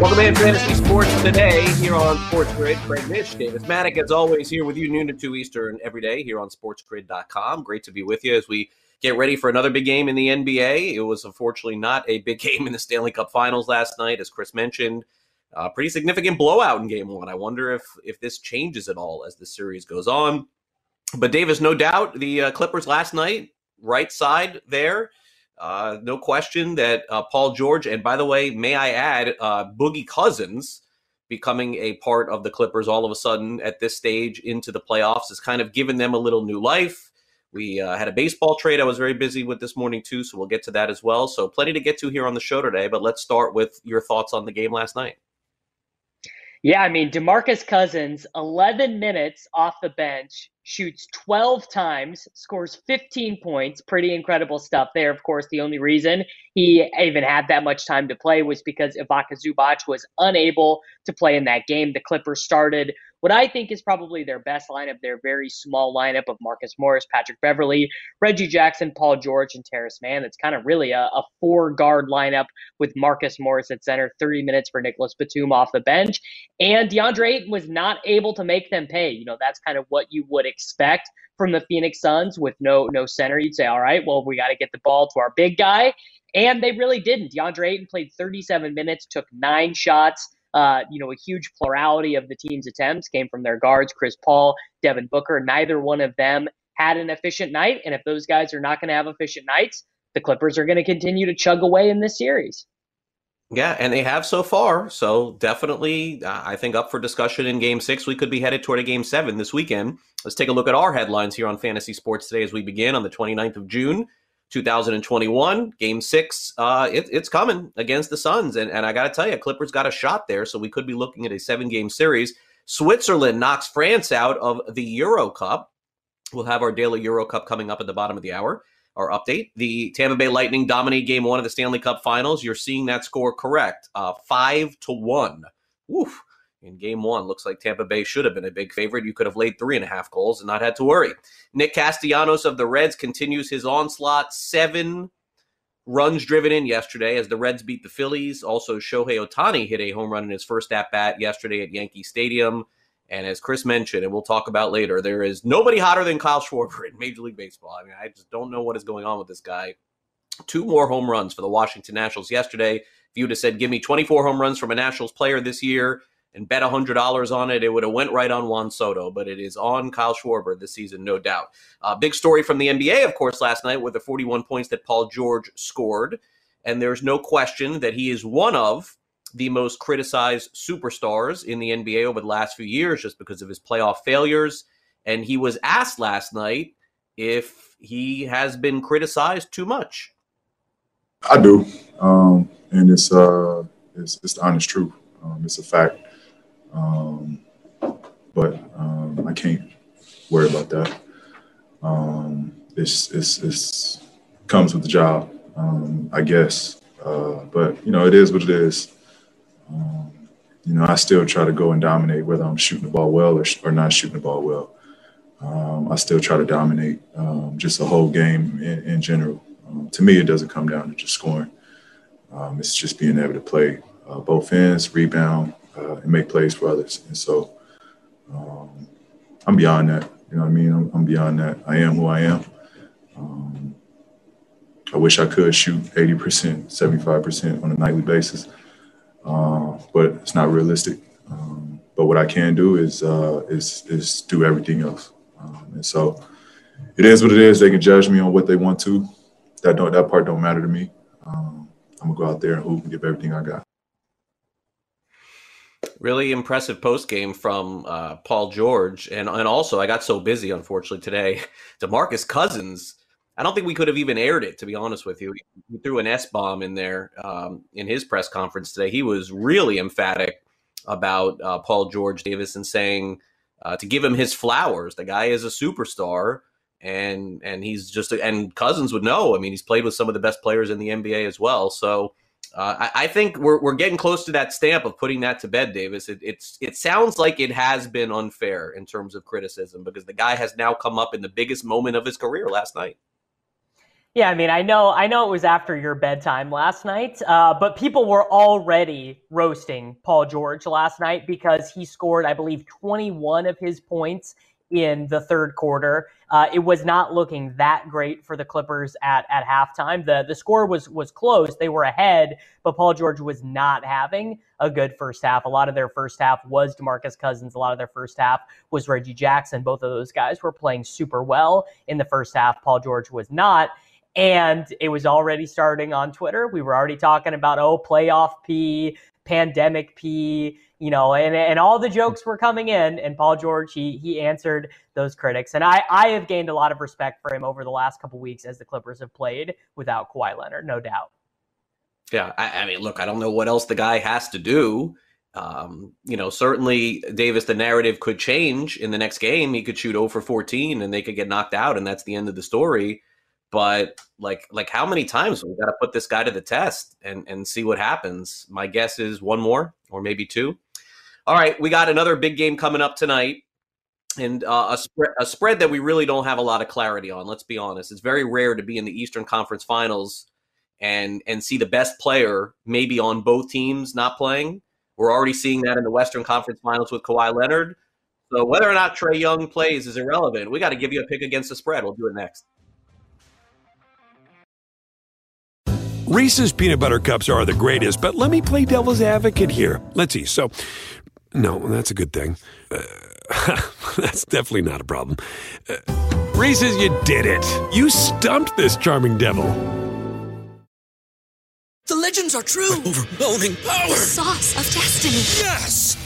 Welcome in Fantasy Sports today here on Sports Grid. Craig Mish, Davis Mattek, as always, here with you noon to 2 Eastern every day here on sportsgrid.com. Great to be with you as we get ready for another big game in the NBA. It was unfortunately not a big game in the Stanley Cup Finals last night, as Chris mentioned. Uh, pretty significant blowout in game one. I wonder if if this changes at all as the series goes on. But Davis, no doubt, the uh, Clippers last night, right side there uh, no question that uh, Paul George, and by the way, may I add, uh, Boogie Cousins becoming a part of the Clippers all of a sudden at this stage into the playoffs has kind of given them a little new life. We uh, had a baseball trade I was very busy with this morning, too, so we'll get to that as well. So, plenty to get to here on the show today, but let's start with your thoughts on the game last night. Yeah, I mean, Demarcus Cousins, 11 minutes off the bench, shoots 12 times, scores 15 points. Pretty incredible stuff there. Of course, the only reason he even had that much time to play was because Ivica Zubac was unable to play in that game. The Clippers started what I think is probably their best lineup, their very small lineup of Marcus Morris, Patrick Beverley, Reggie Jackson, Paul George, and Terance Mann. It's kind of really a, a four guard lineup with Marcus Morris at center, 30 minutes for Nicolas Batum off the bench. And DeAndre Ayton was not able to make them pay. You know, that's kind of what you would expect from the Phoenix Suns with no no center. You'd say, all right, well, we got to get the ball to our big guy. And they really didn't. DeAndre Ayton played 37 minutes, took nine shots. Uh, you know, a huge plurality of the team's attempts came from their guards, Chris Paul, Devin Booker. Neither one of them had an efficient night. And if those guys are not going to have efficient nights, the Clippers are going to continue to chug away in this series. Yeah, and they have so far. So definitely, uh, I think up for discussion in Game Six. We could be headed toward a Game Seven this weekend. Let's take a look at our headlines here on Fantasy Sports today as we begin on the 29th of June. 2021 game six uh, it, it's coming against the suns. And, and i gotta tell you clippers got a shot there so we could be looking at a seven game series. Switzerland knocks france out of the euro cup. We'll have our daily euro cup coming up at the bottom of the hour our update. The tampa bay lightning dominate game one of the stanley cup finals. You're seeing that score correct uh, five to one in game one. Looks like Tampa Bay should have been a big favorite. You could have laid three and a half goals and not had to worry. Nick Castellanos of the Reds continues his onslaught. Seven runs driven in yesterday as the Reds beat the Phillies. Also, Shohei Ohtani hit a home run in his first at bat yesterday at Yankee Stadium. And as Chris mentioned, and we'll talk about later, there is nobody hotter than Kyle Schwarber in Major League Baseball. I mean, I just don't know what is going on with this guy. Two more home runs for the Washington Nationals yesterday. If you would have said, give me 24 home runs from a Nationals player this year, and bet $100 on it, it would have went right on Juan Soto, but it is on Kyle Schwarber this season, no doubt. Uh, big story from the NBA, of course, last night with the 41 points that Paul George scored. And there's no question that he is one of the most criticized superstars in the NBA over the last few years just because of his playoff failures. And he was asked last night if he has been criticized too much. I do. Um, and it's, uh, it's, it's the honest truth. Um, it's a fact. Um, but um, I can't worry about that. Um, it's, it's, it's comes with the job, um, I guess. Uh, but you know, it is what it is. Um, you know, I still try to go and dominate, whether I'm shooting the ball well or, or not shooting the ball well. Um, I still try to dominate just the whole game in, in general. to me, it doesn't come down to just scoring. it's just being able to play uh, both ends, rebound, uh, and make plays for others. And so um, I'm beyond that. You know what I mean? I'm, I'm beyond that. I am who I am. Um, I wish I could shoot 80%, 75% on a nightly basis, uh, but it's not realistic. Um, but what I can do is uh, is is do everything else. Um, and so it is what it is. They can judge me on what they want to. That don't that part don't matter to me. Um, I'm gonna go out there and hoop and give everything I got. Really impressive post game from uh, Paul George, and and also I got so busy unfortunately today. Demarcus Cousins I don't think we could have even aired it, to be honest with you. He threw an S bomb in there um, in his press conference today. He was really emphatic about uh, Paul George Davis and saying uh, to give him his flowers. The guy is a superstar, and and he's just and Cousins would know. I mean, he's played with some of the best players in the NBA as well. So uh, I, I, think we're we're getting close to that stamp of putting that to bed, Davis. It, it's it sounds like it has been unfair in terms of criticism because the guy has now come up in the biggest moment of his career last night. Yeah, I mean, I know, I know it was after your bedtime last night, uh, but people were already roasting Paul George last night because he scored, I believe, 21 of his points in the third quarter. Uh, it was not looking that great for the Clippers at at halftime. the The score was was close; they were ahead, but Paul George was not having a good first half. A lot of their first half was Demarcus Cousins. A lot of their first half was Reggie Jackson. Both of those guys were playing super well in the first half. Paul George was not. And it was already starting on Twitter. We were already talking about, oh, playoff P, pandemic P, you know, and, and all the jokes were coming in. And Paul George, he he answered those critics. And I, I have gained a lot of respect for him over the last couple weeks as the Clippers have played without Kawhi Leonard, no doubt. Yeah, I, I mean, look, I don't know what else the guy has to do. Um, you know, certainly Davis, the narrative could change in the next game. He could shoot 0 for 14 and they could get knocked out, and that's the end of the story. But like like how many times we got to put this guy to the test and and see what happens? My guess is one more or maybe two. All right, we got another big game coming up tonight, and uh, a spread a spread that we really don't have a lot of clarity on. Let's be honest; it's very rare to be in the Eastern Conference Finals and and see the best player maybe on both teams not playing. We're already seeing that in the Western Conference Finals with Kawhi Leonard. So whether or not Trae Young plays is irrelevant. We got to give you a pick against the spread. We'll do it next. Reese's peanut butter cups are the greatest, but let me play devil's advocate here. Let's see. So, no, that's a good thing. Uh, that's definitely not a problem. Uh, Reese's, you did it. You stumped this charming devil. The legends are true. overwhelming power! The sauce of destiny. Yes!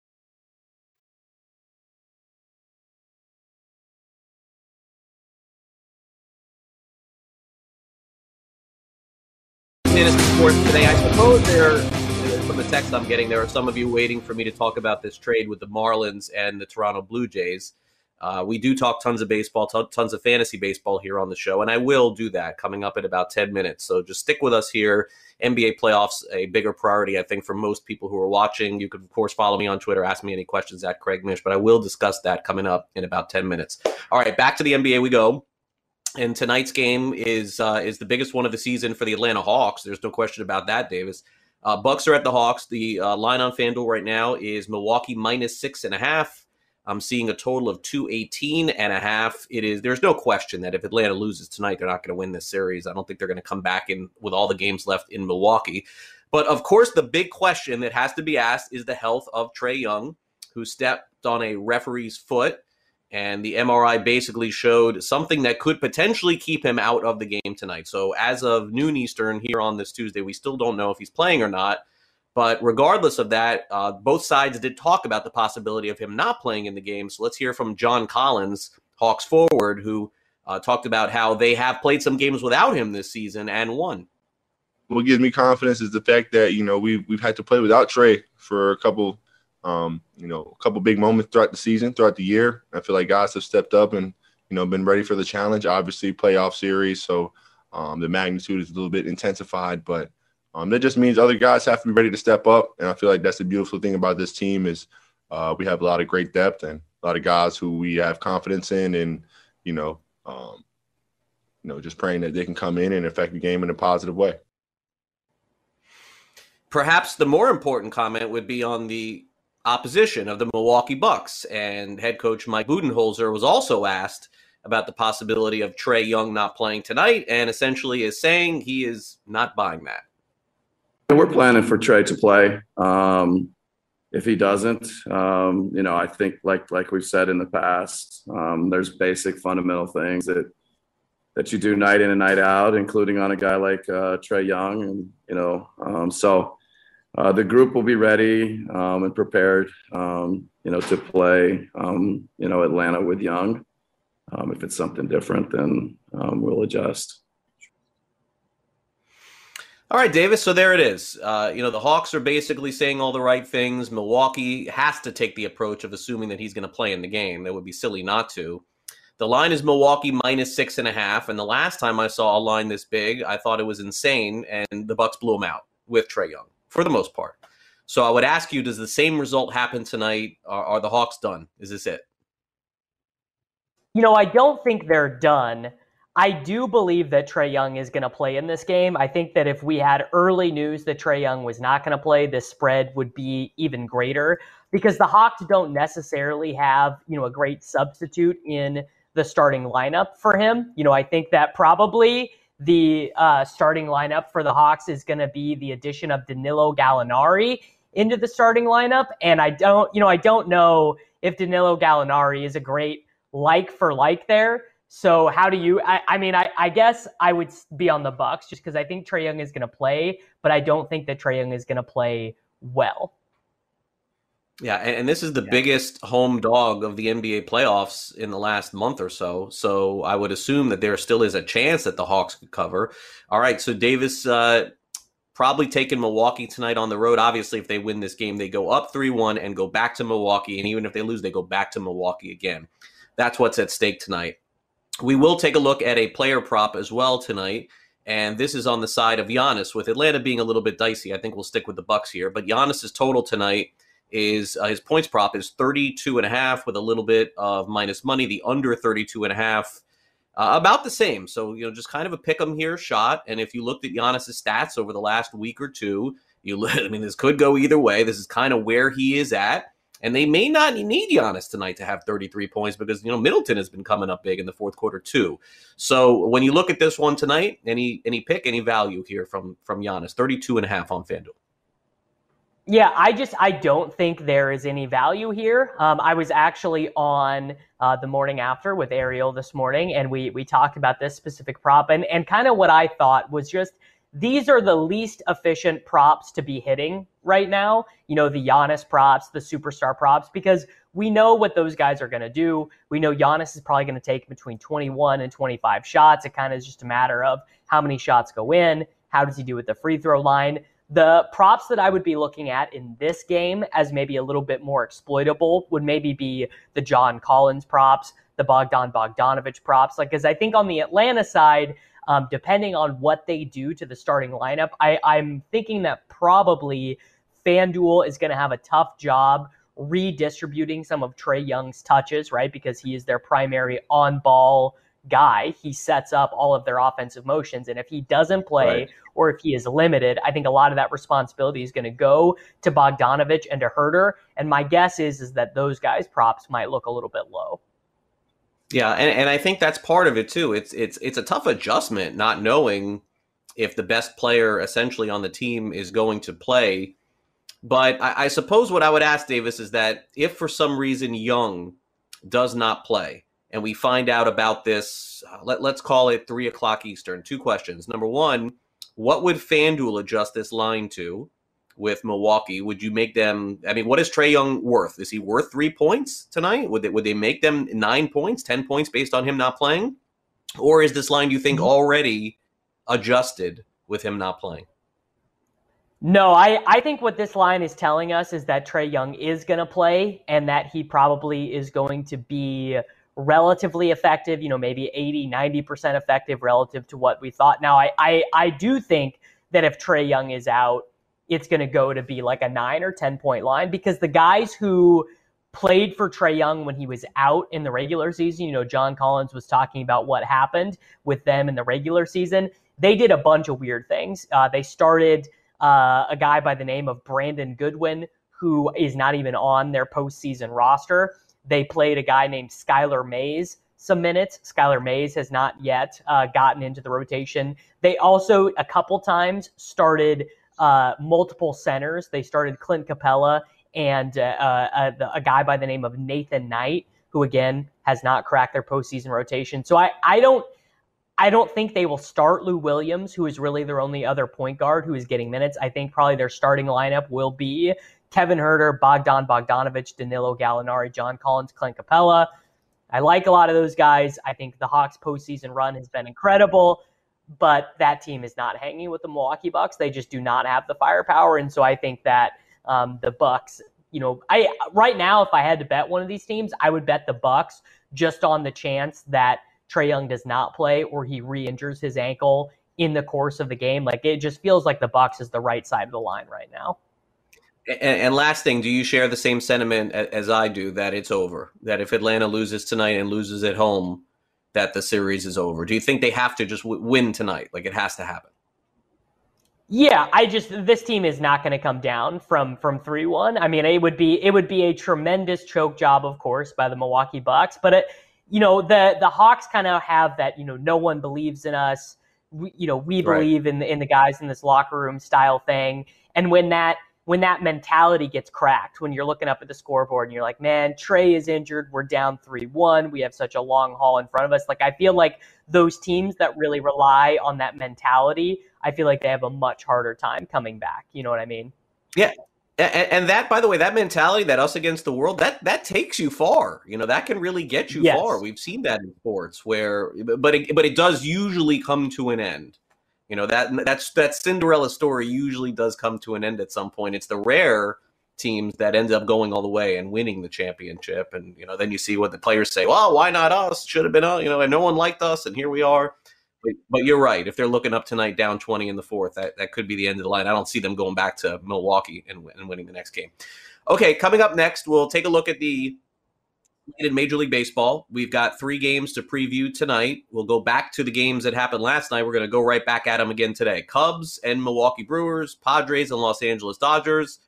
Fantasy sports today. I suppose there, from the text I'm getting, there are some of you waiting for me to talk about this trade with the Marlins and the Toronto Blue Jays. Uh, we do talk tons of baseball, t- tons of fantasy baseball here on the show, and I will do that coming up in about 10 minutes. So just stick with us here. NBA playoffs, a bigger priority, I think, for most people who are watching. You could, of course, follow me on Twitter, ask me any questions at Craig Mish, but I will discuss that coming up in about 10 minutes. All right, back to the NBA we go. And tonight's game is uh, is the biggest one of the season for the Atlanta Hawks. There's no question about that, Davis. Uh, Bucks are at the Hawks. The uh, line on FanDuel right now is Milwaukee minus six and a half. I'm seeing a total of 218 and a half. It is there's no question that if Atlanta loses tonight, they're not going to win this series. I don't think they're going to come back in with all the games left in Milwaukee. But of course, the big question that has to be asked is the health of Trae Young, who stepped on a referee's foot and the MRI basically showed something that could potentially keep him out of the game tonight. So, as of noon Eastern here on this Tuesday, we still don't know if he's playing or not. But regardless of that, uh, both sides did talk about the possibility of him not playing in the game. So, let's hear from John Collins, Hawks forward, who uh, talked about how they have played some games without him this season and won. What gives me confidence is the fact that you know we've we've had to play without Trae for a couple um, you know, a couple big moments throughout the season, throughout the year. I feel like guys have stepped up and you know been ready for the challenge. Obviously, playoff series, so um, the magnitude is a little bit intensified, but um, that just means other guys have to be ready to step up. And I feel like that's the beautiful thing about this team is uh, we have a lot of great depth and a lot of guys who we have confidence in, and you know, um, you know, just praying that they can come in and affect the game in a positive way. Perhaps the more important comment would be on the opposition of the Milwaukee Bucks. And head coach Mike Budenholzer was also asked about the possibility of Trae Young not playing tonight, and essentially is saying he is not buying that. we're planning for Trae to play. Um, if he doesn't, um, you know, I think like like we've said in the past, um, there's basic fundamental things that that you do night in and night out, including on a guy like uh, Trae Young, and you know, um, so uh, the group will be ready um, and prepared, um, you know, to play, um, you know, Atlanta with Young. Um, if it's something different, then um, we'll adjust. All right, Davis. So there it is. Uh, you know, the Hawks are basically saying all the right things. Milwaukee has to take the approach of assuming that he's going to play in the game. That would be silly not to. The line is Milwaukee minus six and a half. And the last time I saw a line this big, I thought it was insane, and the Bucks blew him out with Trae Young for the most part. So I would ask you: Does the same result happen tonight? Are, are the Hawks done? Is this it? You know, I don't think they're done. I do believe that Trae Young is going to play in this game. I think that if we had early news that Trae Young was not going to play, this spread would be even greater because the Hawks don't necessarily have, you know, a great substitute in the starting lineup for him. You know, I think that probably the uh, starting lineup for the Hawks is going to be the addition of Danilo Gallinari into the starting lineup. And I don't, you know, I don't know if Danilo Gallinari is a great like for like there. So how do you? I, I mean, I, I, guess I would be on the Bucks just because I think Trae Young is going to play, but I don't think that Trae Young is going to play well. Yeah, and, and this is the yeah. biggest home dog of the NBA playoffs in the last month or so. So I would assume that there still is a chance that the Hawks could cover. All right, so Davis uh, probably taking Milwaukee tonight on the road. Obviously, if they win this game, they go up three one and go back to Milwaukee, and even if they lose, they go back to Milwaukee again. That's what's at stake tonight. We will take a look at a player prop as well tonight. And this is on the side of Giannis, with Atlanta being a little bit dicey. I think we'll stick with the Bucks here. But Giannis's total tonight is uh, his points prop is 32 and a half with a little bit of minus money. The under 32 and a half, uh, about the same. So, you know, just kind of a pick 'em here shot. And if you looked at Giannis's stats over the last week or two, you, I mean, this could go either way. This is kind of where he is at. And they may not need Giannis tonight to have 33 points because, you know, Middleton has been coming up big in the fourth quarter too. So when you look at this one tonight, any any pick, any value here from from Giannis, 32 and a half on FanDuel. Yeah, I just I don't think there is any value here. Um, I was actually on uh, the morning after with Ariel this morning, and we we talked about this specific prop, and and kind of what I thought was just these are the least efficient props to be hitting right now. You know, the Giannis props, the superstar props, because we know what those guys are going to do. We know Giannis is probably going to take between 21 and 25 shots. It kind of is just a matter of how many shots go in. How does he do with the free throw line? The props that I would be looking at in this game as maybe a little bit more exploitable would maybe be the John Collins props, the Bogdan Bogdanovich props. Like, because I think on the Atlanta side, um, depending on what they do to the starting lineup, I, I'm thinking that probably FanDuel is going to have a tough job redistributing some of Trae Young's touches, right? Because he is their primary on ball guy. He sets up all of their offensive motions. And if he doesn't play right. or if he is limited, I think a lot of that responsibility is going to go to Bogdanovich and to Huerter. And my guess is, is that those guys' props might look a little bit low. Yeah, and, and I think that's part of it too. It's it's it's a tough adjustment not knowing if the best player essentially on the team is going to play. But I, I suppose what I would ask Davis is that if for some reason Young does not play, and we find out about this, uh, let, let's call it three o'clock Eastern. Two questions. Number one, what would FanDuel adjust this line to? with Milwaukee, would you make them? I mean, what is Trae Young worth? Is he worth three points tonight? Would they, would they make them nine points, ten points based on him not playing, or is this line you think mm-hmm. already adjusted with him not playing? No, I, I think what this line is telling us is that Trae Young is going to play and that he probably is going to be relatively effective, you know, maybe 80, 90% effective relative to what we thought. Now, I, I, I do think that if Trae Young is out, it's going to go to be like a nine or 10 point line because the guys who played for Trae Young when he was out in the regular season, you know, John Collins was talking about what happened with them in the regular season. They did a bunch of weird things. Uh, they started uh, a guy by the name of Brandon Goodwin, who is not even on their postseason roster. They played a guy named Skylar Mays some minutes. Skylar Mays has not yet uh, gotten into the rotation. They also, a couple times, started uh, multiple centers. They started Clint Capela and uh, uh a, a, guy by the name of Nathan Knight, who again has not cracked their postseason rotation. So I, I don't. I don't think they will start Lou Williams, who is really their only other point guard who is getting minutes. I think probably their starting lineup will be Kevin Huerter, Bogdan Bogdanovich, Danilo Gallinari, John Collins, Clint Capela. I like a lot of those guys. I think the Hawks postseason run has been incredible, but that team is not hanging with the Milwaukee Bucks. They just do not have the firepower, and so I think that um, the Bucks. You know, I right now, if I had to bet one of these teams, I would bet the Bucks just on the chance that Trae Young does not play or he re-injures his ankle in the course of the game. Like it just feels like the Bucks is the right side of the line right now. And, and, last thing, do you share the same sentiment as I do that it's over? That if Atlanta loses tonight and loses at home, that the series is over? Do you think they have to just w- win tonight? Like it has to happen? Yeah, I just this team is not going to come down from from three one. I mean, it would be it would be a tremendous choke job, of course, by the Milwaukee Bucks. But it, you know, the the Hawks kind of have that. You know, no one believes in us. We, you know, we believe right. in the, in the guys in this locker room style thing. And when that when that mentality gets cracked, when you're looking up at the scoreboard and you're like, man, Trae is injured. We're down 3 1. We have such a long haul in front of us. Like, I feel like those teams that really rely on that mentality, I feel like they have a much harder time coming back. You know what I mean? Yeah. And, that, by the way, that mentality, that us against the world, that that takes you far. You know, that can really get you yes. far. We've seen that in sports where, but it, but it does usually come to an end. You know that that's that Cinderella story usually does come to an end at some point. It's the rare teams that end up going all the way and winning the championship, and you know then you see what the players say. Well, why not us? Should have been us. You know, and no one liked us, and here we are. But, but you're right. If they're looking up tonight, down 20 in the fourth, that, that could be the end of the line. I don't see them going back to Milwaukee and, and winning the next game. Okay, coming up next, we'll take a look at the in Major League Baseball. We've got three games to preview tonight. We'll go back to the games that happened last night. We're going to go right back at them again today. Cubs and Milwaukee Brewers, Padres and Los Angeles Dodgers,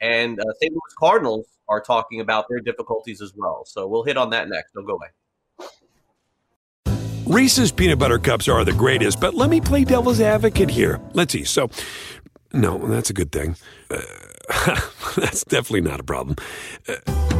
and uh, St. Louis Cardinals are talking about their difficulties as well. So we'll hit on that next. Don't go away. Reese's peanut butter cups are the greatest, but let me play devil's advocate here. Let's see. So, no, that's a good thing. Uh, that's definitely not a problem. Uh,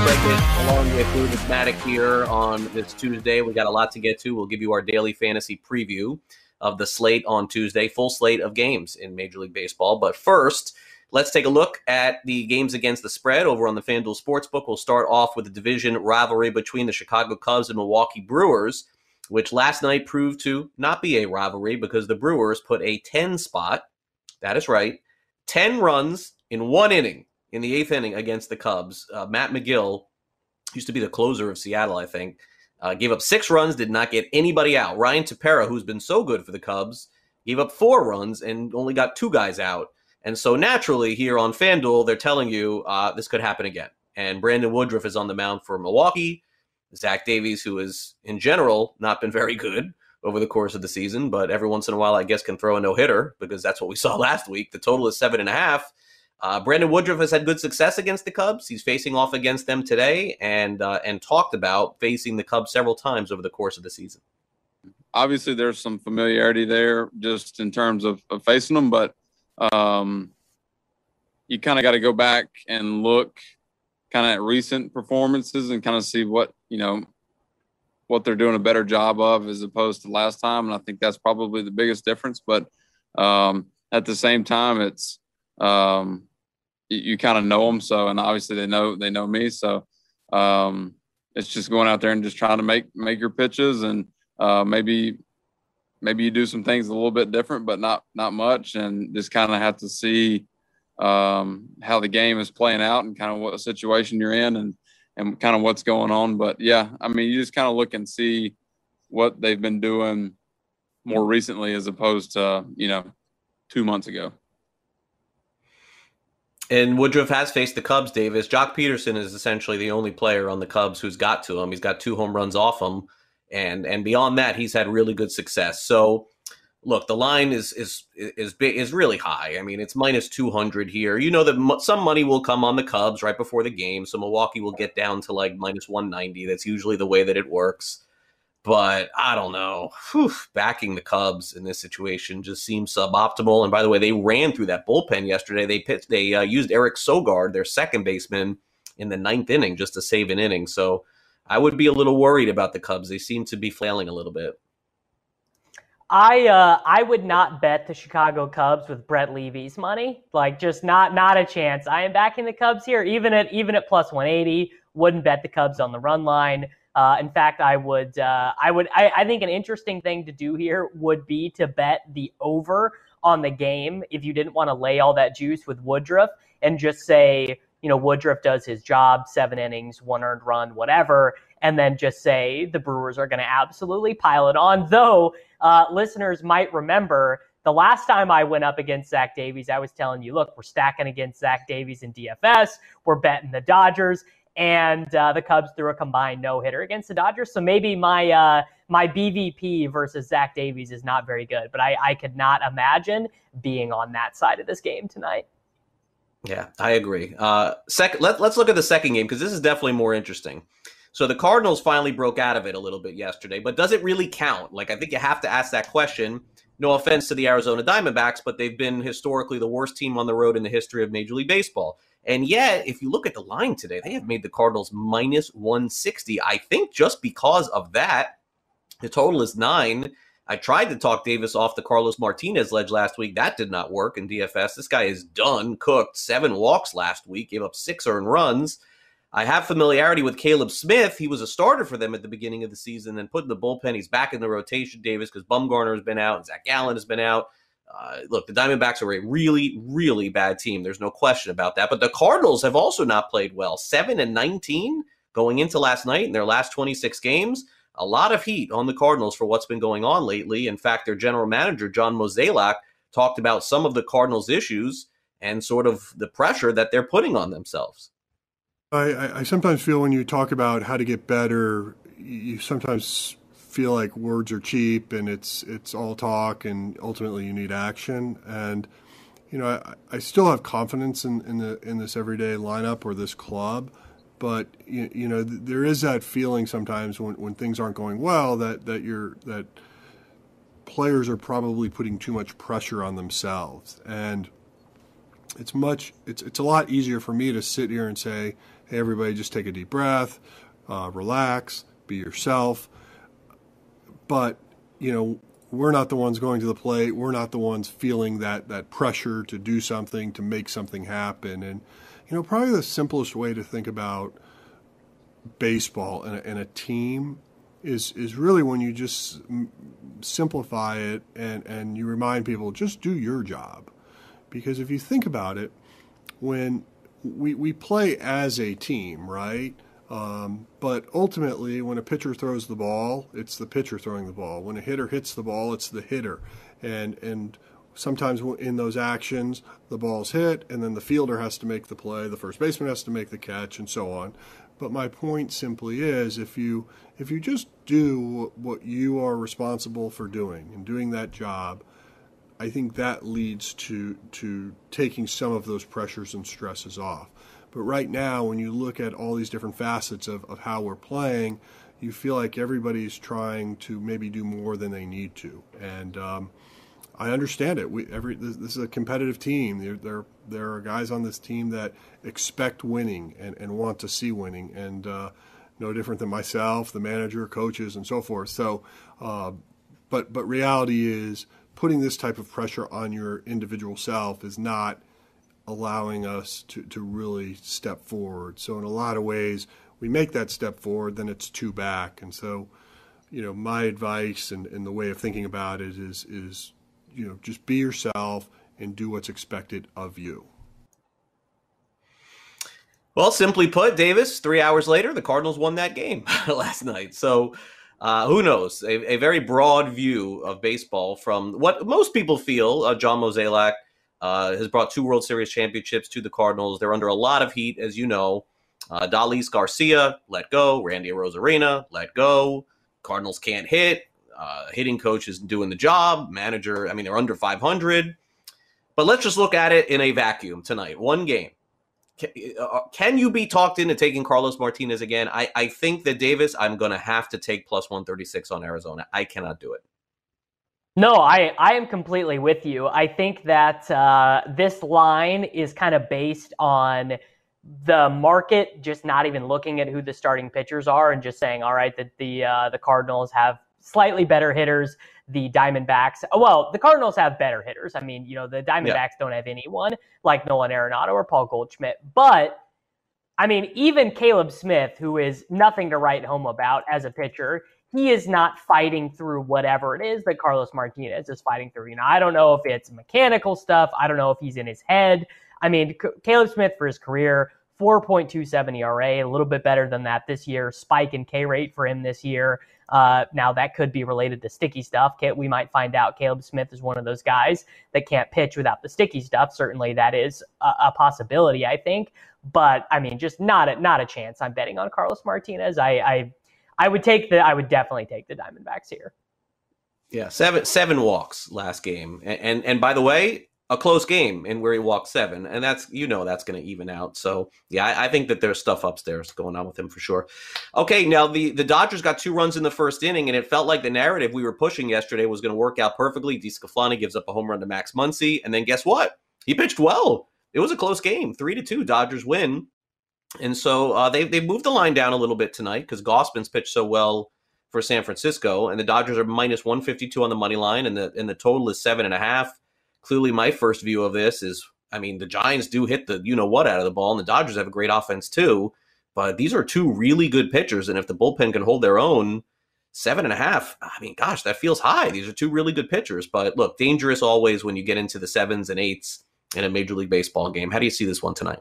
On along with Lucas Maddock here on this Tuesday. We got a lot to get to. We'll give you our daily fantasy preview of the slate on Tuesday, full slate of games in Major League Baseball. But first, let's take a look at the games against the spread over on the FanDuel Sportsbook. We'll start off with the division rivalry between the Chicago Cubs and Milwaukee Brewers, which last night proved to not be a rivalry because the Brewers put a 10 spot, that is right, 10 runs in one inning in the eighth inning against the Cubs. Uh, Matt McGill used to be the closer of Seattle, I think. Uh, gave up six runs, did not get anybody out. Ryan Tepera, who's been so good for the Cubs, gave up four runs and only got two guys out. And so naturally, here on FanDuel, they're telling you uh, this could happen again. And Brandon Woodruff is on the mound for Milwaukee. Zach Davies, who has in general not been very good over the course of the season, but every once in a while, I guess, can throw a no hitter because that's what we saw last week. The total is seven and a half. Uh, Brandon Woodruff has had good success against the Cubs. He's facing off against them today, and uh, and talked about facing the Cubs several times over the course of the season. Obviously, there's some familiarity there, just in terms of, of facing them, but um, you kind of got to go back and look kind of at recent performances and kind of see what you know what they're doing a better job of as opposed to last time, and I think that's probably the biggest difference. But um, at the same time, it's um, you, kind of know them. So, and obviously they know they know me. So, um, it's just going out there and just trying to make make your pitches and uh, maybe maybe you do some things a little bit different, but not not much, and just kind of have to see um, how the game is playing out and kind of what situation you're in and and kind of what's going on. But yeah, I mean, you just kind of look and see what they've been doing more recently as opposed to you know two months ago. And Woodruff has faced the Cubs, Davis. Joc Pederson is essentially the only player on the Cubs who's got to him. He's got two home runs off him. And and beyond that, he's had really good success. So look, the line is is is is really high. I mean, it's minus 200 here. You know that some money will come on the Cubs right before the game, so Milwaukee will get down to like minus 190. That's usually the way that it works. But I don't know. Whew, backing the Cubs in this situation just seems suboptimal. And by the way, they ran through that bullpen yesterday. They pitched, they uh, used Eric Sogard, their second baseman, in the ninth inning just to save an inning. So I would be a little worried about the Cubs. They seem to be flailing a little bit. I uh, I would not bet the Chicago Cubs with Brett Levy's money. Like just not not a chance. I am backing the Cubs here, even at even at plus 180. Wouldn't bet the Cubs on the run line. Uh, in fact, I would, uh, I would, I, I, think an interesting thing to do here would be to bet the over on the game if you didn't want to lay all that juice with Woodruff and just say, you know, Woodruff does his job, seven innings, one earned run, whatever, and then just say the Brewers are going to absolutely pile it on. Though uh, listeners might remember the last time I went up against Zach Davies, I was telling you, look, we're stacking against Zach Davies in DFS. We're betting the Dodgers and uh, the Cubs threw a combined no hitter against the Dodgers. So maybe my uh, my BVP versus Zach Davies is not very good, but I, I could not imagine being on that side of this game tonight. Yeah, I agree. Uh, let, let's look at the second game because this is definitely more interesting. So the Cardinals finally broke out of it a little bit yesterday, but does it really count? Like I think you have to ask that question. No offense to the Arizona Diamondbacks, but they've been historically the worst team on the road in the history of Major League Baseball. And yet, if you look at the line today, they have made the Cardinals minus 160. I think just because of that, the total is nine. I tried to talk Davis off the Carlos Martinez ledge last week. That did not work in DFS. This guy is done, cooked, seven walks last week, gave up six earned runs. I have familiarity with Caleb Smith. He was a starter for them at the beginning of the season, then put in the bullpen. He's back in the rotation, Davis, because Bumgarner has been out and Zach Allen has been out. Uh, look, the Diamondbacks are a really, really bad team. There's no question about that. But the Cardinals have also not played well. Seven and 19 going into last night in their last 26 games. A lot of heat on the Cardinals for what's been going on lately. In fact, their general manager, John Mozeliak, talked about some of the Cardinals' issues and sort of the pressure that they're putting on themselves. I, I sometimes feel when you talk about how to get better, you sometimes feel like words are cheap and it's it's all talk and ultimately you need action. And you know I, I still have confidence in, in the in this everyday lineup or this club but you, you know there is that feeling sometimes when, when things aren't going well that that you're that players are probably putting too much pressure on themselves. And it's much it's it's a lot easier for me to sit here and say hey everybody just take a deep breath uh, relax be yourself but you know we're not the ones going to the plate. We're not the ones feeling that that pressure to do something to make something happen. And you know, probably the simplest way to think about baseball and a, and a team is is really when you just simplify it and and you remind people just do your job. Because if you think about it, when we we play as a team, right? Um, but ultimately, when a pitcher throws the ball, it's the pitcher throwing the ball. When a hitter hits the ball, it's the hitter. And and sometimes in those actions, the ball's hit, and then the fielder has to make the play, the first baseman has to make the catch, and so on. But my point simply is, if you if you just do what you are responsible for doing and doing that job, I think that leads to to taking some of those pressures and stresses off. But right now, when you look at all these different facets of, of how we're playing, you feel like everybody's trying to maybe do more than they need to. And um, I understand it. We every this, this, is a competitive team. There, there there are guys on this team that expect winning and, and want to see winning, and uh, no different than myself, the manager, coaches, and so forth. So, uh, but but reality is putting this type of pressure on your individual self is not allowing us to, to really step forward. So, in a lot of ways, we make that step forward, then it's two back. And so, you know, my advice and, and the way of thinking about it is is you know just be yourself and do what's expected of you. Well, simply put, Davis, three hours later, the Cardinals won that game last night. So uh, who knows? A, a, very broad view of baseball from what most people feel. Uh, John Mozeliak uh, has brought two World Series championships to the Cardinals. They're under a lot of heat, as you know. Uh, Adolis Garcia, let go. Randy Arozarena, let go. Cardinals can't hit. Uh, hitting coach isn't doing the job. Manager, I mean, they're under 500. But let's just look at it in a vacuum tonight. One game. Can, uh, uh, can you be talked into taking Carlos Martinez again? I, I think that Davis, I'm going to have to take plus 136 on Arizona. I cannot do it. No, I, I am completely with you. I think that uh, this line is kind of based on the market just not even looking at who the starting pitchers are and just saying, all right, that the uh, the Cardinals have slightly better hitters. The Diamondbacks, well, the Cardinals have better hitters. I mean, you know, the Diamondbacks yeah. don't have anyone like Nolan Arenado or Paul Goldschmidt. But I mean, even Caleb Smith, who is nothing to write home about as a pitcher, he is not fighting through whatever it is that Carlos Martinez is fighting through. You know, I don't know if it's mechanical stuff. I don't know if he's in his head. I mean, Caleb Smith for his career 4.27 ERA, a little bit better than that this year. Spike in K rate for him this year. Uh, now that could be related to sticky stuff. We might find out Caleb Smith is one of those guys that can't pitch without the sticky stuff. Certainly, that is a, a possibility. I think, but I mean, just not a, not a chance. I'm betting on Carlos Martinez. I, I I would take the I would definitely take the Diamondbacks here. Yeah, seven seven walks last game, and and, and by the way, a close game in where he walked seven, and that's you know that's going to even out. So yeah, I, I, think that there's stuff upstairs going on with him for sure. Okay, now the the Dodgers got two runs in the first inning, and it felt like the narrative we were pushing yesterday was going to work out perfectly. DeSclafani gives up a home run to Max Muncy, and then guess what? He pitched well. It was a close game, three to two. Dodgers win, and so uh, they they moved the line down a little bit tonight because Gausman's pitched so well for San Francisco, and the Dodgers are minus one fifty two on the money line, and the and the total is seven and a half clearly my first view of this is I mean, the Giants do hit the you know what out of the ball, and the Dodgers have a great offense too. But these are two really good pitchers, and if the bullpen can hold their own, seven and a half, I mean, gosh, that feels high. These are two really good pitchers. But look, dangerous always when you get into the sevens and eights in a Major League Baseball game. How do you see this one tonight?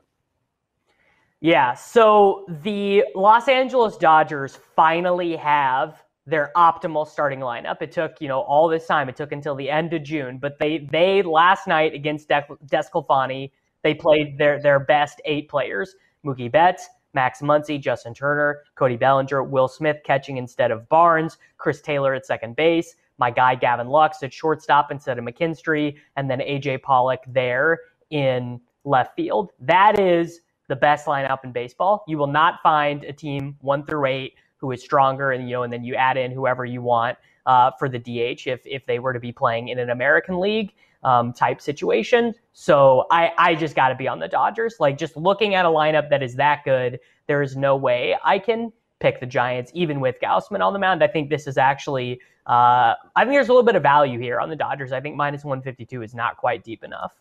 Yeah, so the Los Angeles Dodgers finally have their optimal starting lineup. It took, you know, all this time. It took until the end of June, but they they last night against De- DeSclafani, they played their their best eight players: Mookie Betts, Max Muncy, Justin Turner, Cody Bellinger, Will Smith catching instead of Barnes, Chris Taylor at second base, my guy Gavin Lux at shortstop instead of McKinstry, and then AJ Pollock there in left field. That is the best lineup in baseball. You will not find a team one through eight who is stronger, and you know, and then you add in whoever you want uh, for the DH if if they were to be playing in an American League um, type situation. So I I just got to be on the Dodgers. Like just looking at a lineup that is that good, there is no way I can pick the Giants even with Gausman on the mound. I think this is actually uh, I think there's a little bit of value here on the Dodgers. I think minus 152 is not quite deep enough.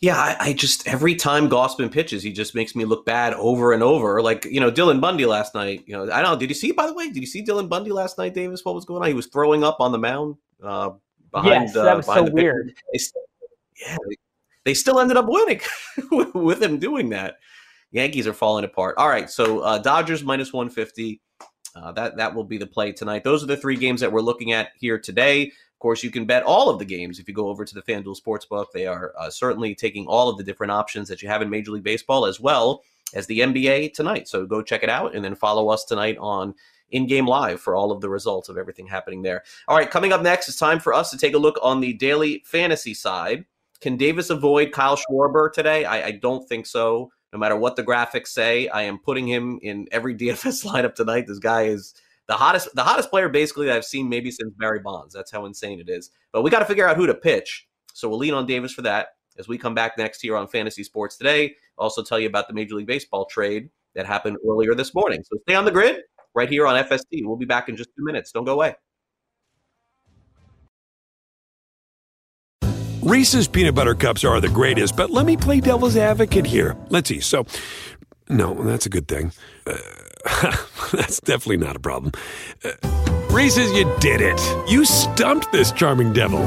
Yeah, I, I, just every time Gausman pitches, he just makes me look bad over and over. Like you know, Dylan Bundy last night. You know, I don't know. Did you see? By the way, did you see Dylan Bundy last night, Davis? What was going on? He was throwing up on the mound. Uh, behind, yes, that was uh, so weird. They still, yeah, they, they, still ended up winning with him doing that. Yankees are falling apart. All right, so uh, Dodgers minus one fifty. Uh, that that will be the play tonight. Those are the three games that we're looking at here today. Course, you can bet all of the games if you go over to the FanDuel Sportsbook. They are uh, certainly taking all of the different options that you have in Major League Baseball as well as the NBA tonight. So go check it out and then follow us tonight on in game live for all of the results of everything happening there. All right, coming up next, it's time for us to take a look on the daily fantasy side. Can Davis avoid Kyle Schwarber today? I, I don't think so. No matter what the graphics say, I am putting him in every DFS lineup tonight. This guy is the hottest the hottest player basically that I've seen maybe since Barry Bonds. That's how insane it is. But we got to figure out who to pitch. So we'll lean on Davis for that as we come back next here on Fantasy Sports Today. also tell you about the Major League Baseball trade that happened earlier this morning. So stay on the grid right here on FST. We'll be back in just two minutes. Don't go away. Reese's peanut butter cups are the greatest, but let me play devil's advocate here. Let's see. So, no, that's a good thing. Uh, that's definitely not a problem. Uh, Reese's, you did it. You stumped this charming devil.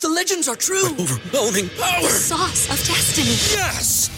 The legends are true. overwhelming power! The sauce of destiny. Yes!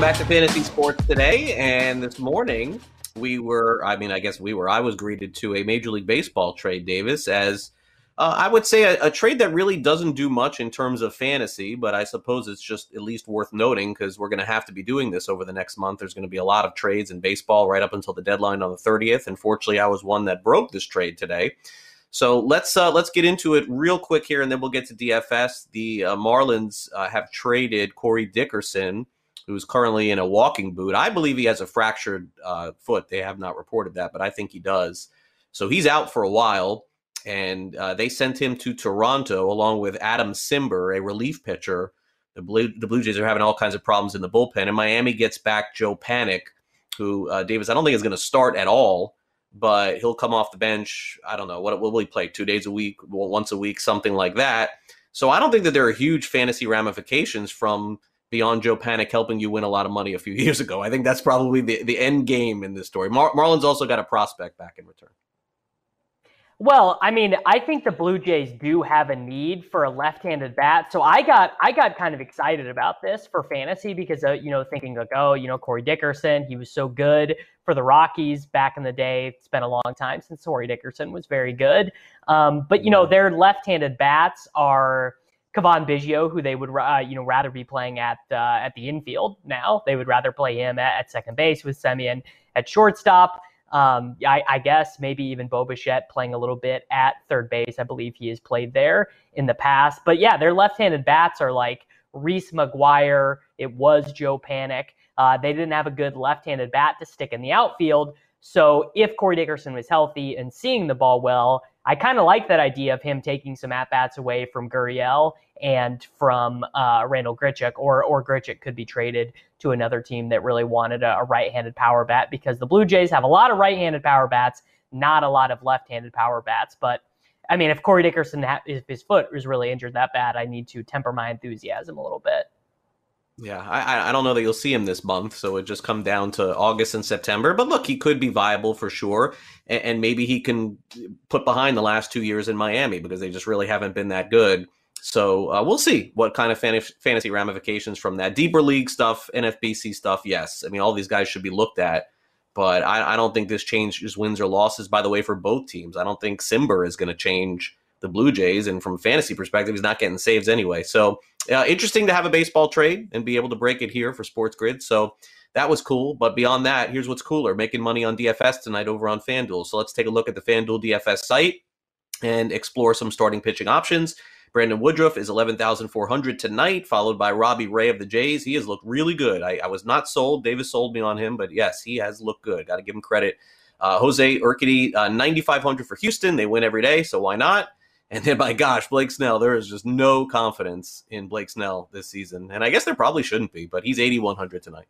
Welcome back to Fantasy Sports today. And this morning, we were, I mean, I guess we were, I was greeted to a Major League Baseball trade, Davis, as uh, I would say a, a, trade that really doesn't do much in terms of fantasy, but I suppose it's just at least worth noting because we're going to have to be doing this over the next month. There's going to be a lot of trades in baseball right up until the deadline on the 30th. And fortunately, I was one that broke this trade today. So let's uh, let's get into it real quick here, and then we'll get to DFS. The uh, Marlins uh, have traded Corey Dickerson who's currently in a walking boot. I believe he has a fractured uh, foot. They have not reported that, but I think he does. So he's out for a while, and uh, they sent him to Toronto along with Adam Cimber, a relief pitcher. The Blue, the Blue Jays are having all kinds of problems in the bullpen, and Miami gets back Joe Panik, who uh, Davis I don't think is going to start at all, but he'll come off the bench. I don't know what will he play two days a week, once a week, something like that. So I don't think that there are huge fantasy ramifications from beyond Joe Panik helping you win a lot of money a few years ago. I think that's probably the, the end game in this story. Mar- Marlins also got a prospect back in return. Well, I mean, I think the Blue Jays do have a need for a left-handed bat. So I got I got kind of excited about this for fantasy because uh, you know thinking like oh you know Corey Dickerson he was so good for the Rockies back in the day. It's been a long time since Corey Dickerson was very good. Um, but you know their left-handed bats are Cavan Biggio, who they would uh, you know rather be playing at uh, at the infield now. They would rather play him at, at second base with Semien at shortstop. Um, I, I, guess maybe even Bo Bichette playing a little bit at third base. I believe he has played there in the past. But yeah, their left-handed bats are like Reese McGuire. It was Joe Panik. Uh, they didn't have a good left-handed bat to stick in the outfield. So if Corey Dickerson was healthy and seeing the ball well, I kind of like that idea of him taking some at bats away from Gurriel and from uh, Randal Grichuk, or or Grichuk could be traded to another team that really wanted a, a right-handed power bat because the Blue Jays have a lot of right-handed power bats, not a lot of left-handed power bats. But I mean, if Corey Dickerson, if his foot is really injured that bad, I need to temper my enthusiasm a little bit. Yeah, I, I don't know that you'll see him this month, so it just come down to August and September. But look, he could be viable for sure, and, and maybe he can put behind the last two years in Miami because they just really haven't been that good. So uh, we'll see what kind of fantasy ramifications from that deeper league stuff, NFBC stuff. Yes, I mean all these guys should be looked at, but I, I don't think this changes wins or losses. By the way, for both teams, I don't think Cimber is going to change the Blue Jays, and from fantasy perspective, he's not getting saves anyway. So uh, interesting to have a baseball trade and be able to break it here for Sports Grid. So that was cool. But beyond that, here's what's cooler: making money on DFS tonight over on FanDuel. So let's take a look at the FanDuel DFS site and explore some starting pitching options. Brandon Woodruff is 11,400 tonight, followed by Robbie Ray of the Jays. He has looked really good. I, I was not sold. Davis sold me on him, but yes, he has looked good. Got to give him credit. Uh, Jose Urquidy, uh, 9,500 for Houston. They win every day, so why not? And then, my gosh, Blake Snell, there is just no confidence in Blake Snell this season. And I guess there probably shouldn't be, but he's 8,100 tonight.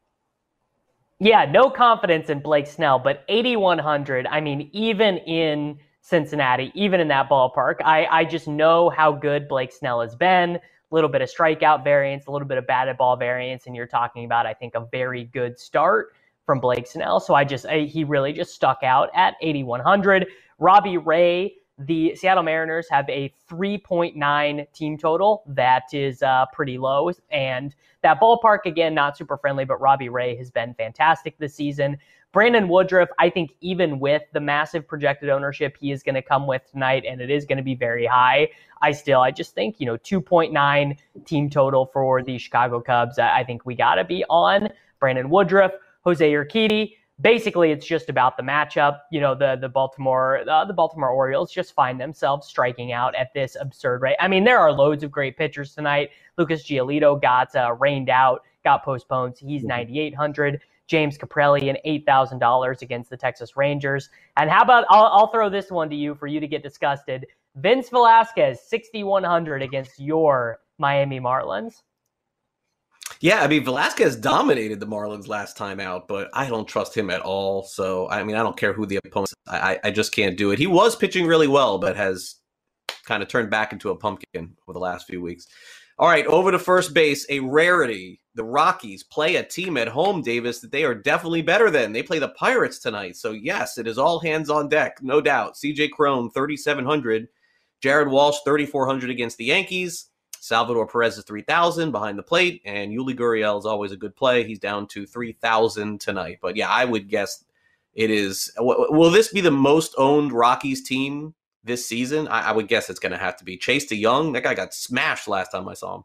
Yeah, no confidence in Blake Snell, but 8,100. I mean, even in Cincinnati, even in that ballpark, I, I just know how good Blake Snell has been. A little bit of strikeout variance, a little bit of batted ball variance. And you're talking about, I think, a very good start from Blake Snell. So I just, I, he really just stuck out at 8,100. Robbie Ray, the Seattle Mariners have a 3.9 team total. That is uh, pretty low. And that ballpark, again, not super friendly, but Robbie Ray has been fantastic this season. Brandon Woodruff, I think, even with the massive projected ownership he is going to come with tonight, and it is going to be very high, I still, I just think, you know, 2.9 team total for the Chicago Cubs. I think we got to be on Brandon Woodruff, Jose Urquidy, basically it's just about the matchup. You know, the the Baltimore uh, the Baltimore Orioles just find themselves striking out at this absurd rate. I mean, there are loads of great pitchers tonight. Lucas Giolito got uh, rained out, got postponed. He's mm-hmm. 9800. James and eight thousand dollars against the Texas Rangers. And how about I'll, I'll throw this one to you for you to get disgusted. Vince Velasquez sixty one hundred against your Miami Marlins. Yeah, I mean Velasquez dominated the Marlins last time out, but I don't trust him at all. So I mean, I don't care who the opponent. I I just can't do it. He was pitching really well, but has kind of turned back into a pumpkin over the last few weeks. All right, over to first base, a rarity. The Rockies play a team at home, Davis, that they are definitely better than. They play the Pirates tonight. So, yes, it is all hands on deck, no doubt. CJ Cron, 3,700. Jared Walsh, 3,400 against the Yankees. Salvador Perez is 3,000 behind the plate, and Yuli Gurriel is always a good play. He's down to 3,000 tonight. But yeah, I would guess it is. Will this be the most owned Rockies team this season? I, I would guess it's going to have to be Chase De Jong. That guy got smashed last time I saw him.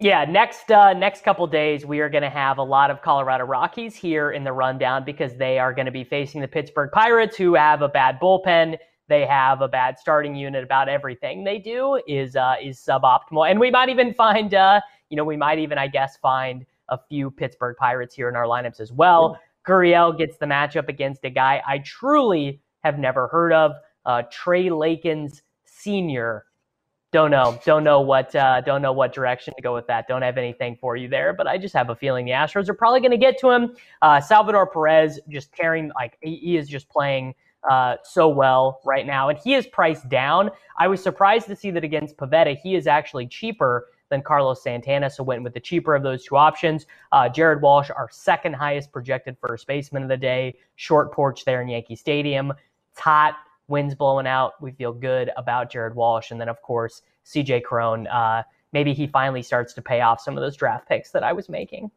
Yeah, next uh, next couple days we are going to have a lot of Colorado Rockies here in the rundown because they are going to be facing the Pittsburgh Pirates, who have a bad bullpen. They have a bad starting unit. About everything they do is uh, is suboptimal, and we might even find, uh, you know, we might even, I guess, find a few Pittsburgh Pirates here in our lineups as well. Gurriel gets the matchup against a guy I truly have never heard of, uh, Trey Lakins Senior. Don't know, don't know what, uh, don't know what direction to go with that. Don't have anything for you there, but I just have a feeling the Astros are probably going to get to him. Uh, Salvador Perez just tearing, like he is just playing uh, so well right now, and he is priced down. I was surprised to see that against Pivetta, he is actually cheaper than Carlos Santana, so went with the cheaper of those two options. Uh, Jared Walsh, our second highest projected first baseman of the day, short porch there in Yankee Stadium. It's hot, winds blowing out. We feel good about Jared Walsh, and then of course CJ Cron. Uh, maybe he finally starts to pay off some of those draft picks that I was making.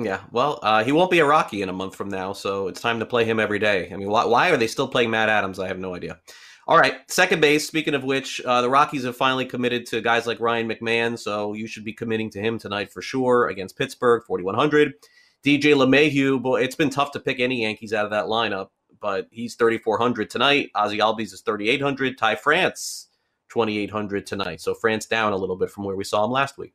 Yeah, well, uh, he won't be a Rocky in a month from now, so it's time to play him every day. I mean, why, why are they still playing Matt Adams? I have no idea. All right, second base. Speaking of which, uh, the Rockies have finally committed to guys like Ryan McMahon, so you should be committing to him tonight for sure against Pittsburgh, 4,100. DJ LeMahieu, boy, it's been tough to pick any Yankees out of that lineup, but he's 3,400 tonight. Ozzy Albies is 3,800. Ty France, 2,800 tonight. So France down a little bit from where we saw him last week.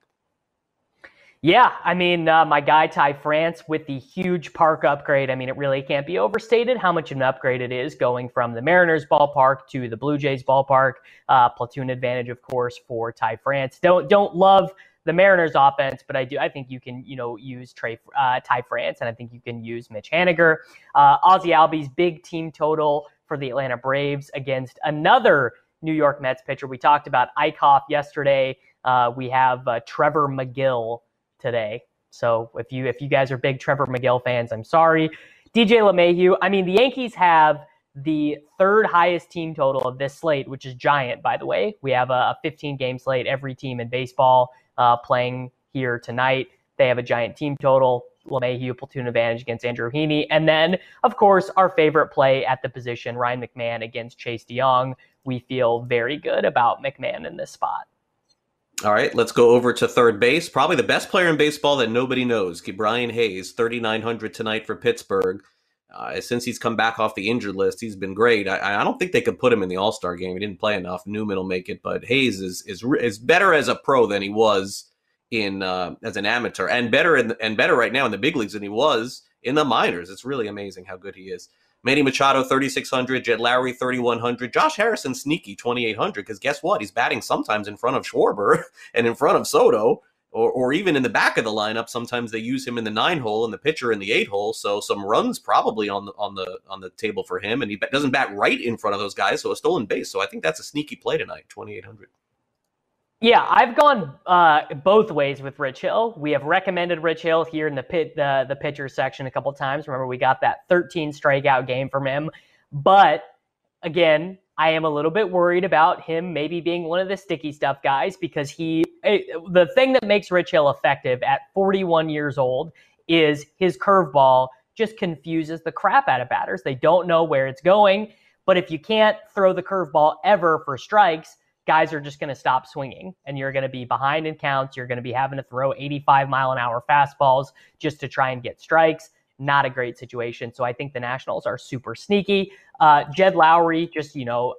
Yeah, I mean, uh, my guy Ty France with the huge park upgrade. I mean, it really can't be overstated how much of an upgrade it is going from the Mariners ballpark to the Blue Jays ballpark. Uh, platoon advantage, of course, for Ty France. Don't don't love the Mariners offense, but I do. I think you can, you know, use Trey uh, Ty France, and I think you can use Mitch Haniger. Uh, Ozzy Albies big team total for the Atlanta Braves against another New York Mets pitcher. We talked about Eickhoff yesterday. Uh, we have uh, Trevor Megill today. So if you if you guys are big Trevor Megill fans, I'm sorry. DJ LeMahieu. I mean, the Yankees have the third highest team total of this slate, which is giant, by the way. We have a 15 game slate. Every team in baseball uh, playing here tonight. They have a giant team total. LeMahieu platoon advantage against Andrew Heaney. And then, of course, our favorite play at the position, Ryan McMahon against Chase De Jong. We feel very good about McMahon in this spot. All right, let's go over to third base. Probably the best player in baseball that nobody knows, Brian Hayes, 3,900 tonight for Pittsburgh. Uh, since he's come back off the injured list, he's been great. I, I don't think they could put him in the All Star game. He didn't play enough. Newman will make it, but Hayes is is is better as a pro than he was in uh, as an amateur, and better in, and better right now in the big leagues than he was in the minors. It's really amazing how good he is. Manny Machado 3600, Jed Lowrie 3100, Josh Harrison sneaky 2800 because guess what? He's batting sometimes in front of Schwarber and in front of Soto. Or, or even in the back of the lineup, sometimes they use him in the nine hole and the pitcher in the eight hole. So some runs probably on the on the on the table for him, and he doesn't bat right in front of those guys, so a stolen base. So I think that's a sneaky play tonight, twenty eight hundred. Yeah, I've gone uh, both ways with Rich Hill. We have recommended Rich Hill here in the pit the the pitcher section a couple times. Remember, we got that 13 strikeout game from him. But again, I am a little bit worried about him maybe being one of the sticky stuff guys because he eh, the thing that makes Rich Hill effective at 41 years old is his curveball just confuses the crap out of batters. They don't know where it's going. But if you can't throw the curveball ever for strikes, guys are just going to stop swinging and you're going to be behind in counts. You're going to be having to throw 85 mile an hour fastballs just to try and get strikes. not a great situation. So I think the Nationals are super sneaky. Uh, Jed Lowrie just, you know,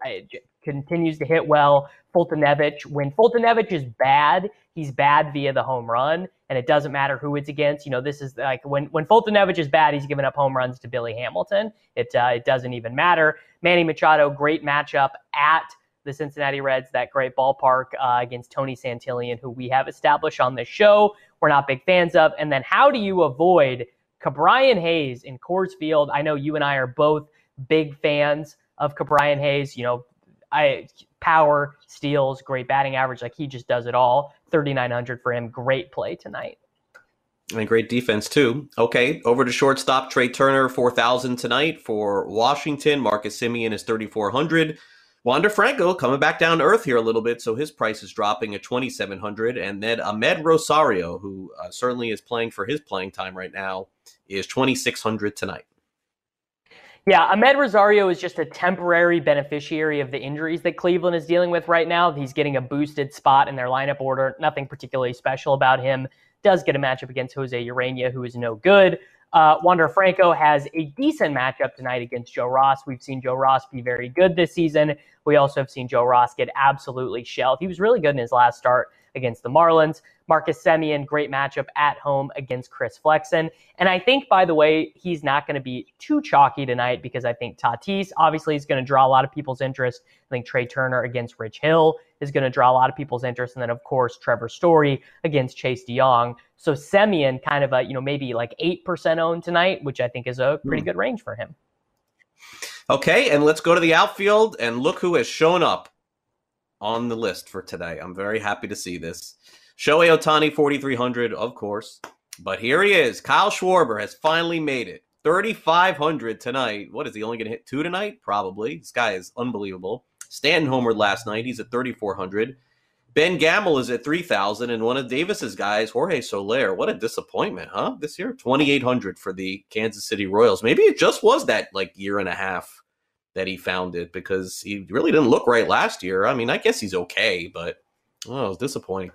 continues to hit well. Foltynewicz, when Foltynewicz is bad, he's bad via the home run, and it doesn't matter who it's against. You know, this is like when when Foltynewicz is bad, he's giving up home runs to Billy Hamilton. It uh, it doesn't even matter. Manny Machado, great matchup at the Cincinnati Reds, that great ballpark uh, against Tony Santillan, who we have established on this show. We're not big fans of. And then how do you avoid Ke'Bryan Hayes in Coors Field? I know you and I are both big fans of Ke'Bryan Hayes. You know, I power, steals, great batting average. Like he just does it all. 3,900 for him. Great play tonight. And great defense too. Okay, over to shortstop Trea Turner, 4,000 tonight for Washington. Marcus Semien is 3,400. Wander Franco coming back down to earth here a little bit, so his price is dropping at 2,700. And then Amed Rosario, who uh, certainly is playing for his playing time right now, is 2,600 tonight. Yeah, Amed Rosario is just a temporary beneficiary of the injuries that Cleveland is dealing with right now. He's getting a boosted spot in their lineup order. Nothing particularly special about him. Does get a matchup against Jose Urena, who is no good. Uh, Wander Franco has a decent matchup tonight against Joe Ross. We've seen Joe Ross be very good this season. We also have seen Joe Ross get absolutely shelled. He was really good in his last start against the Marlins. Marcus Semien, great matchup at home against Chris Flexen. And I think, by the way, he's not going to be too chalky tonight because I think Tatis obviously is going to draw a lot of people's interest. I think Trea Turner against Rich Hill is going to draw a lot of people's interest. And then, of course, Trevor Story against Chase De Jong. So Semien kind of a, you know, maybe like 8% owned tonight, which I think is a pretty mm. good range for him. Okay, and let's go to the outfield and look who has shown up on the list for today. I'm very happy to see this. Shohei Ohtani, 4,300, of course. But here he is. Kyle Schwarber has finally made it. 3,500 tonight. What is he only going to hit two tonight? Probably. This guy is unbelievable. Stanton homered last night. He's at 3,400. Ben Gamel is at 3,000. And one of Davis's guys, Jorge Soler. What a disappointment, huh? This year, 2,800 for the Kansas City Royals. Maybe it just was that like year and a half that he found it because he really didn't look right last year. I mean, I guess he's okay, but oh, it was disappointing.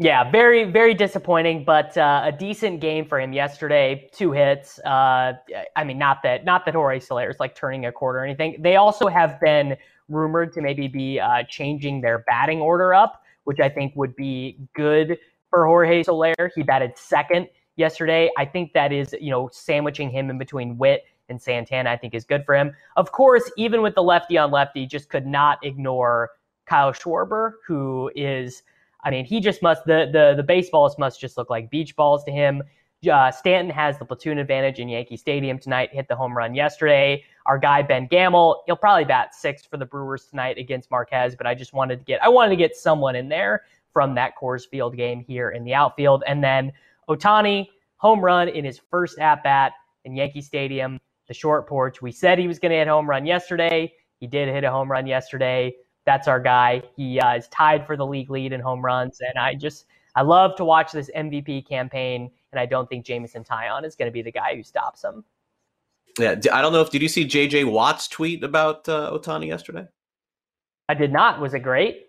Yeah, very, very disappointing, but uh, a decent game for him yesterday. Two hits. Uh, I mean, not that, not that Jorge Soler is like turning a quarter or anything. They also have been rumored to maybe be uh, changing their batting order up, which I think would be good for Jorge Soler. He batted second yesterday. I think that is, you know, sandwiching him in between Witt and Santana, I think is good for him. Of course, even with the lefty on lefty, just could not ignore Kyle Schwarber, who is, I mean, he just must the the the baseballs must just look like beach balls to him. Uh, Stanton has the platoon advantage in Yankee Stadium tonight. Hit the home run yesterday. Our guy Ben Gamel, he'll probably bat six for the Brewers tonight against Marquez. But I just wanted to get, I wanted to get someone in there from that Coors Field game here in the outfield, and then Ohtani home run in his first at bat in Yankee Stadium the short porch. We said he was going to hit home run yesterday. He did hit a home run yesterday. That's our guy. He uh, is tied for the league lead in home runs, and I just I love to watch this MVP campaign. And I don't think Jameson Taillon is going to be the guy who stops him. Yeah, I don't know if did you see JJ Watt's tweet about uh, Ohtani yesterday? I did not. Was it great?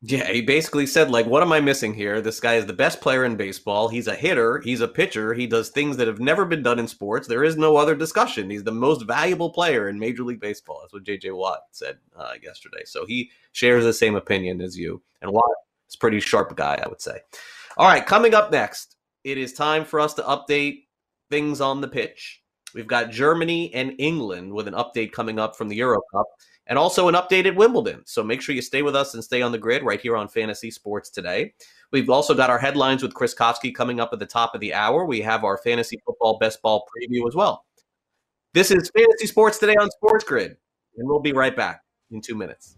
Yeah, he basically said, like, what am I missing here? This guy is the best player in baseball. He's a hitter. He's a pitcher. He does things that have never been done in sports. There is no other discussion. He's the most valuable player in Major League Baseball. That's what JJ Watt said uh, yesterday. So he shares the same opinion as you. And Watt is pretty sharp guy, I would say. All right, coming up next, it is time for us to update things on the pitch. We've got Germany and England with an update coming up from the Euro Cup and also an updated Wimbledon. So make sure you stay with us and stay on the grid right here on Fantasy Sports today. We've also got our headlines with Chris Kofsky coming up at the top of the hour. We have our fantasy football best ball preview as well. This is Fantasy Sports today on Sports Grid, and we'll be right back in two minutes.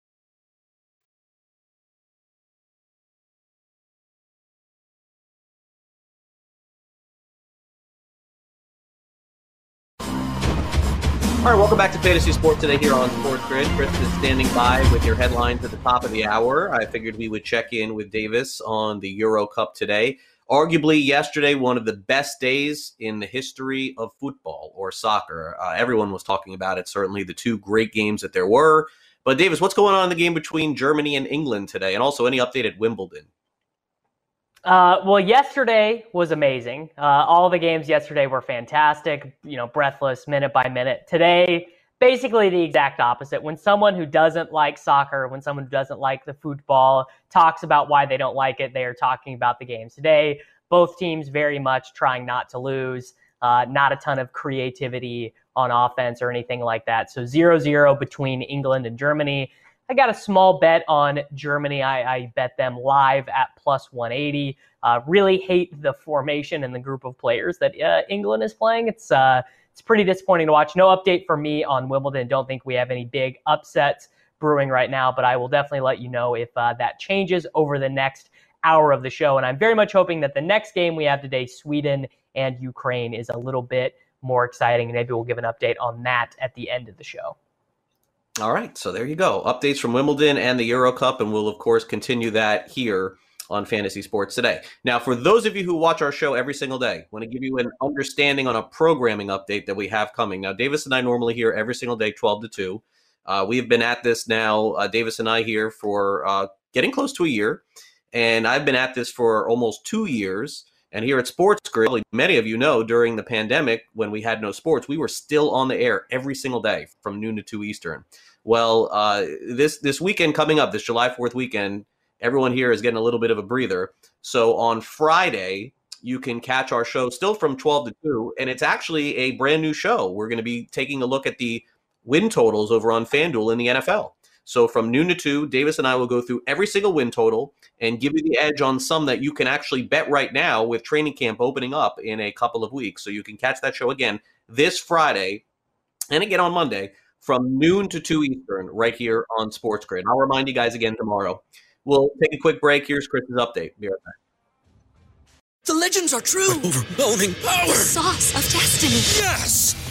All right, welcome back to Fantasy Sports today here on Sports Grid. Chris is standing by with your headlines at the top of the hour. I figured we would check in with Davis on the Euro Cup today. Arguably, yesterday, one of the best days in the history of football or soccer. Uh, everyone was talking about it, certainly the two great games that there were. But, Davis, what's going on in the game between Germany and England today? And also, any update at Wimbledon? Uh, well, yesterday was amazing. Uh, all the games yesterday were fantastic, you know, breathless minute by minute. Today, basically the exact opposite. When someone who doesn't like soccer, when someone who doesn't like the football talks about why they don't like it, they are talking about the games. Today, both teams very much trying not to lose, uh, not a ton of creativity on offense or anything like that. So 0 0 between England and Germany. I got a small bet on Germany. I, I bet them live at plus 180. Uh, really hate the formation and the group of players that uh, England is playing. It's uh, it's pretty disappointing to watch. No update for me on Wimbledon. Don't think we have any big upsets brewing right now, but I will definitely let you know if uh, that changes over the next hour of the show. And I'm very much hoping that the next game we have today, Sweden and Ukraine, is a little bit more exciting. And maybe we'll give an update on that at the end of the show. All right, so there you go. Updates from Wimbledon and the Euro Cup, and we'll of course continue that here on Fantasy Sports today. Now, for those of you who watch our show every single day, I want to give you an understanding on a programming update that we have coming. Now, Davis and I normally here every single day, 12 to 2. Uh, we have been at this now, uh, Davis and I here for uh, getting close to a year, and I've been at this for almost two years. And here at Sports Grid, many of you know during the pandemic, when we had no sports, we were still on the air every single day from noon to 2 Eastern. Well, uh, this this weekend coming up, this July 4th weekend, everyone here is getting a little bit of a breather. So on Friday, you can catch our show still from 12 to 2, and it's actually a brand new show. We're going to be taking a look at the win totals over on FanDuel in the NFL. So from noon to two, Davis and I will go through every single win total and give you the edge on some that you can actually bet right now with training camp opening up in a couple of weeks. So you can catch that show again this Friday and again on Monday from noon to 2 Eastern right here on Sports Grid. I'll remind you guys again tomorrow. We'll take a quick break. Here's Chris's update. Be right back. The legends are true. overwhelming power! The sauce of destiny. Yes!